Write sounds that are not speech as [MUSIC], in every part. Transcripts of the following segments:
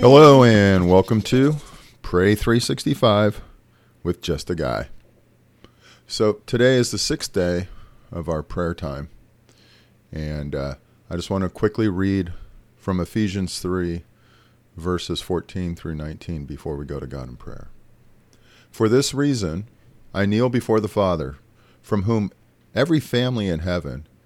Hello, and welcome to Pray 365 with Just a Guy. So, today is the sixth day of our prayer time, and uh, I just want to quickly read from Ephesians 3, verses 14 through 19 before we go to God in prayer. For this reason, I kneel before the Father, from whom every family in heaven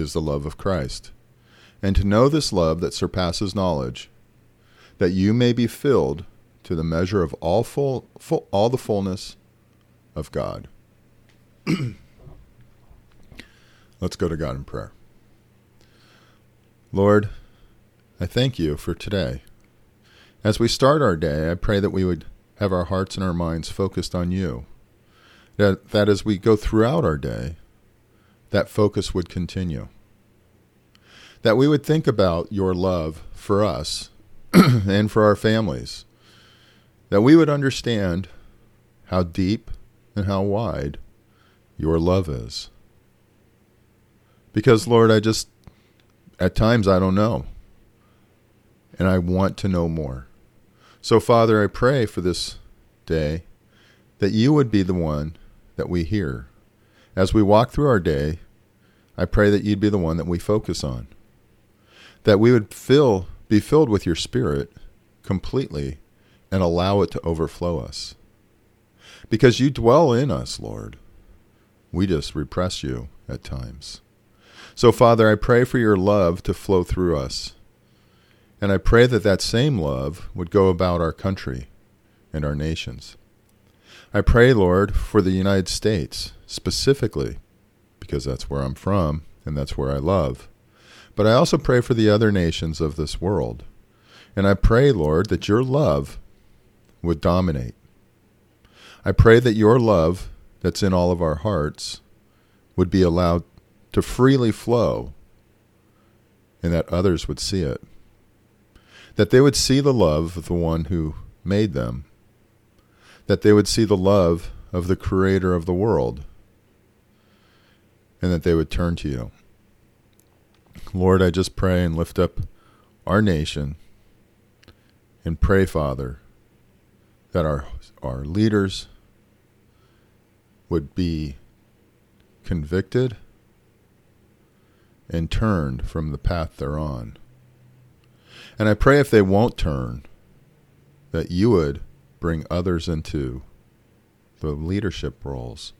is the love of Christ and to know this love that surpasses knowledge, that you may be filled to the measure of all full, full all the fullness of God. [CLEARS THROAT] Let's go to God in prayer. Lord, I thank you for today. As we start our day, I pray that we would have our hearts and our minds focused on you. That, that as we go throughout our day, that focus would continue that we would think about your love for us [CLEARS THROAT] and for our families, that we would understand how deep and how wide your love is. Because, Lord, I just, at times, I don't know. And I want to know more. So, Father, I pray for this day that you would be the one that we hear. As we walk through our day, I pray that you'd be the one that we focus on that we would fill be filled with your spirit completely and allow it to overflow us. Because you dwell in us, Lord. We just repress you at times. So, Father, I pray for your love to flow through us. And I pray that that same love would go about our country and our nations. I pray, Lord, for the United States specifically, because that's where I'm from and that's where I love. But I also pray for the other nations of this world. And I pray, Lord, that your love would dominate. I pray that your love that's in all of our hearts would be allowed to freely flow and that others would see it. That they would see the love of the one who made them. That they would see the love of the creator of the world. And that they would turn to you. Lord, I just pray and lift up our nation and pray, Father, that our our leaders would be convicted and turned from the path they're on. And I pray if they won't turn, that you would bring others into the leadership roles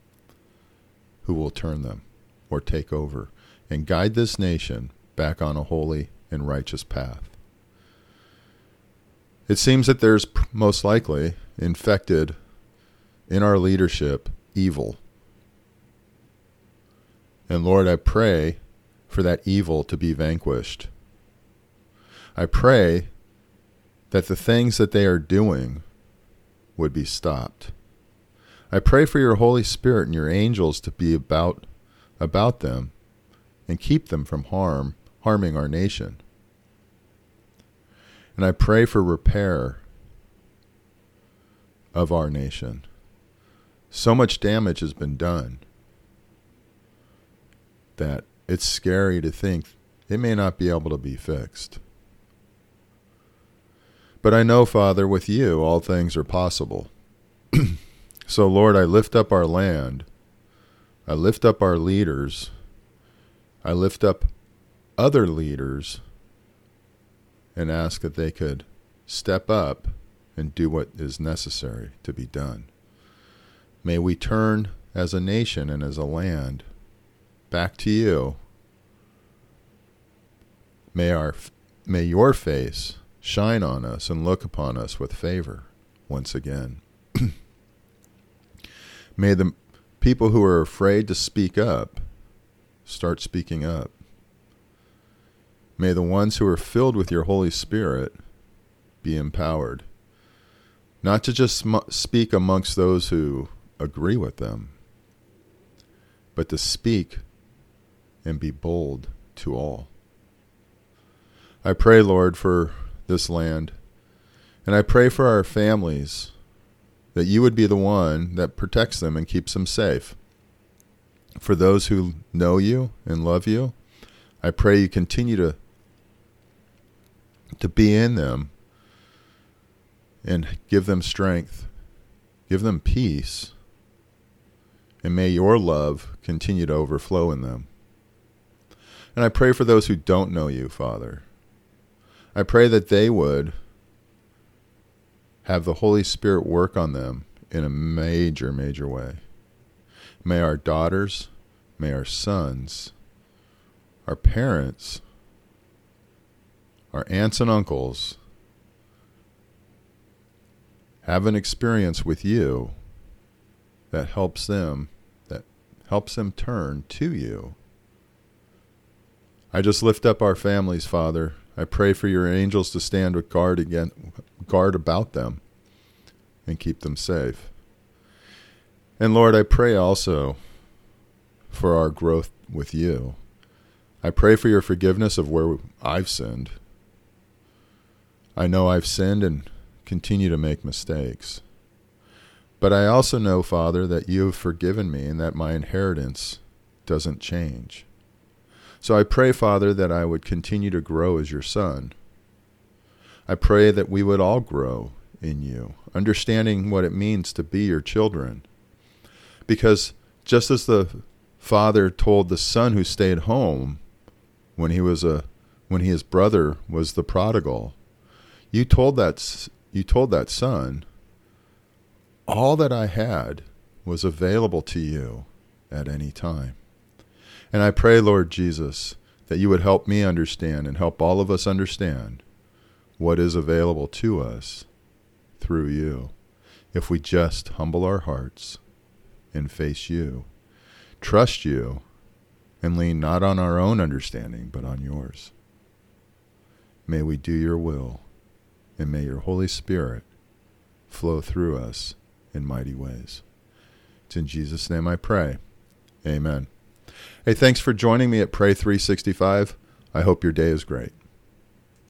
who will turn them or take over and guide this nation back on a holy and righteous path. It seems that there's most likely infected in our leadership evil. And Lord, I pray for that evil to be vanquished. I pray that the things that they are doing would be stopped. I pray for your Holy Spirit and your angels to be about about them and keep them from harm, harming our nation. And I pray for repair of our nation. So much damage has been done that it's scary to think it may not be able to be fixed. But I know, Father, with you all things are possible. [CLEARS THROAT] so, Lord, I lift up our land. I lift up our leaders I lift up other leaders and ask that they could step up and do what is necessary to be done. May we turn as a nation and as a land back to you. May our may your face shine on us and look upon us with favor once again. [CLEARS THROAT] may the people who are afraid to speak up start speaking up. May the ones who are filled with your Holy Spirit be empowered, not to just sm- speak amongst those who agree with them, but to speak and be bold to all. I pray, Lord, for this land, and I pray for our families that you would be the one that protects them and keeps them safe. For those who know you and love you, I pray you continue to to be in them and give them strength, give them peace, and may your love continue to overflow in them. And I pray for those who don't know you, Father. I pray that they would have the Holy Spirit work on them in a major, major way. May our daughters, may our sons, our parents, our aunts and uncles have an experience with you that helps them that helps them turn to you. I just lift up our families, Father. I pray for your angels to stand with guard again guard about them and keep them safe. And Lord, I pray also for our growth with you. I pray for your forgiveness of where I've sinned. I know I've sinned and continue to make mistakes. But I also know, Father, that you have forgiven me and that my inheritance doesn't change. So I pray, Father, that I would continue to grow as your son. I pray that we would all grow in you, understanding what it means to be your children. Because just as the father told the son who stayed home when he was a when his brother was the prodigal, you told that you told that son, all that I had was available to you at any time. And I pray, Lord Jesus, that you would help me understand and help all of us understand what is available to us through you if we just humble our hearts and face you, trust you, and lean not on our own understanding, but on yours. May we do your will, and may your Holy Spirit flow through us in mighty ways. It's in Jesus' name I pray. Amen. Hey, thanks for joining me at Pray 365. I hope your day is great.